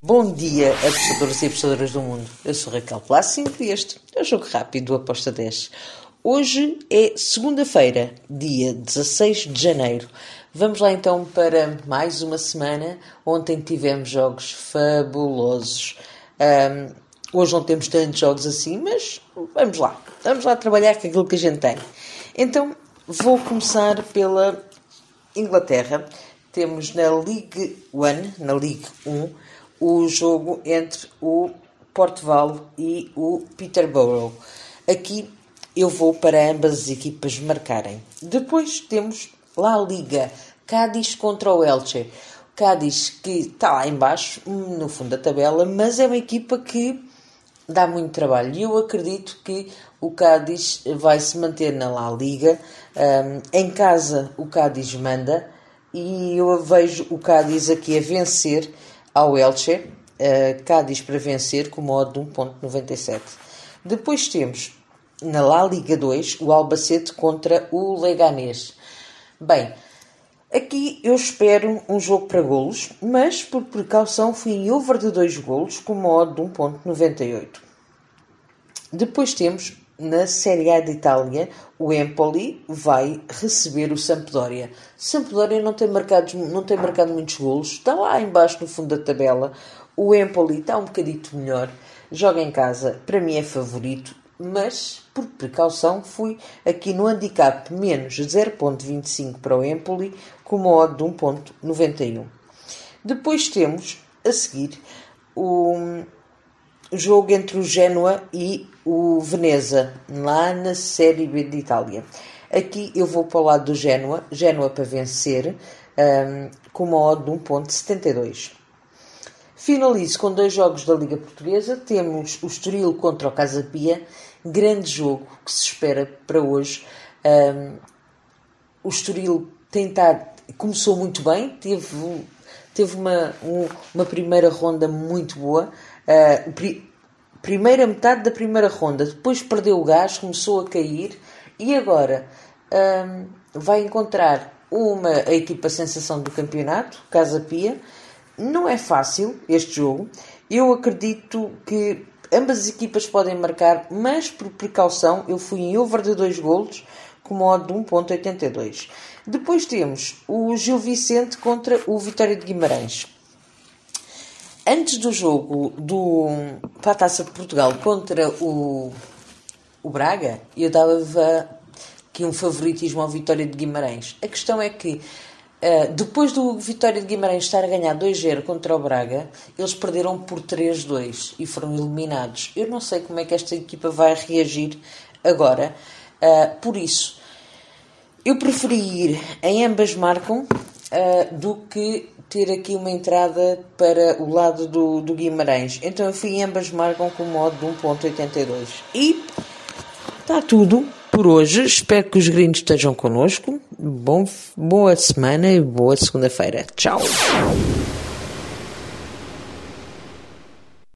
Bom dia, apostadores e apostadoras do mundo. Eu sou Raquel Plácido e este é o Jogo Rápido do Aposta 10. Hoje é segunda-feira, dia 16 de janeiro. Vamos lá então para mais uma semana. Ontem tivemos jogos fabulosos. Um, hoje não temos tantos jogos assim, mas vamos lá. Vamos lá trabalhar com aquilo que a gente tem. Então, vou começar pela Inglaterra. Temos na League One, na League 1, o jogo entre o Portugal e o Peterborough. Aqui eu vou para ambas as equipas marcarem. Depois temos lá a Liga, Cádiz contra o Elche. Cádiz que está lá embaixo, no fundo da tabela, mas é uma equipa que dá muito trabalho. E eu acredito que o Cádiz vai se manter na La Liga. Um, em casa o Cádiz manda e eu vejo o Cádiz aqui a vencer ao Elche, uh, Cádiz para vencer com modo de 1.97. Depois temos na La Liga 2 o Albacete contra o Leganés. Bem, aqui eu espero um jogo para golos, mas por precaução fui em over de 2 golos com modo de 1.98. Depois temos na Série A de Itália, o Empoli vai receber o Sampdoria. Sampdoria não tem marcado, não tem marcado muitos golos, está lá embaixo no fundo da tabela. O Empoli está um bocadito melhor, joga em casa, para mim é favorito, mas por precaução fui aqui no handicap menos 0.25 para o Empoli com uma odd de 1.91. Depois temos a seguir o jogo entre o Genoa e o Veneza, lá na Série B de Itália. Aqui eu vou para o lado do Genoa, Genoa para vencer, um, com uma odd de 1.72. Finalizo com dois jogos da Liga Portuguesa. Temos o Estoril contra o Casa Pia, grande jogo que se espera para hoje. Um, o Estoril tentar começou muito bem, teve, teve uma, um, uma primeira ronda muito boa. Uh, primeira metade da primeira ronda, depois perdeu o gás, começou a cair e agora um, vai encontrar uma a equipa sensação do campeonato, Casa Pia. Não é fácil este jogo. Eu acredito que ambas as equipas podem marcar, mas por precaução eu fui em over de dois golos com modo de 1.82. Depois temos o Gil Vicente contra o Vitória de Guimarães antes do jogo do, para a Taça de Portugal contra o, o Braga, eu dava aqui um favoritismo ao Vitória de Guimarães. A questão é que Uh, depois do Vitória de Guimarães estar a ganhar 2-0 contra o Braga, eles perderam por 3-2 e foram eliminados. Eu não sei como é que esta equipa vai reagir agora. Uh, por isso, eu preferi ir em ambas marcam uh, do que ter aqui uma entrada para o lado do, do Guimarães. Então eu fui ambas marcam com modo de 1.82. E está tudo por hoje. Espero que os gringos estejam connosco. Bom, boa semana e boa segunda-feira. Tchau!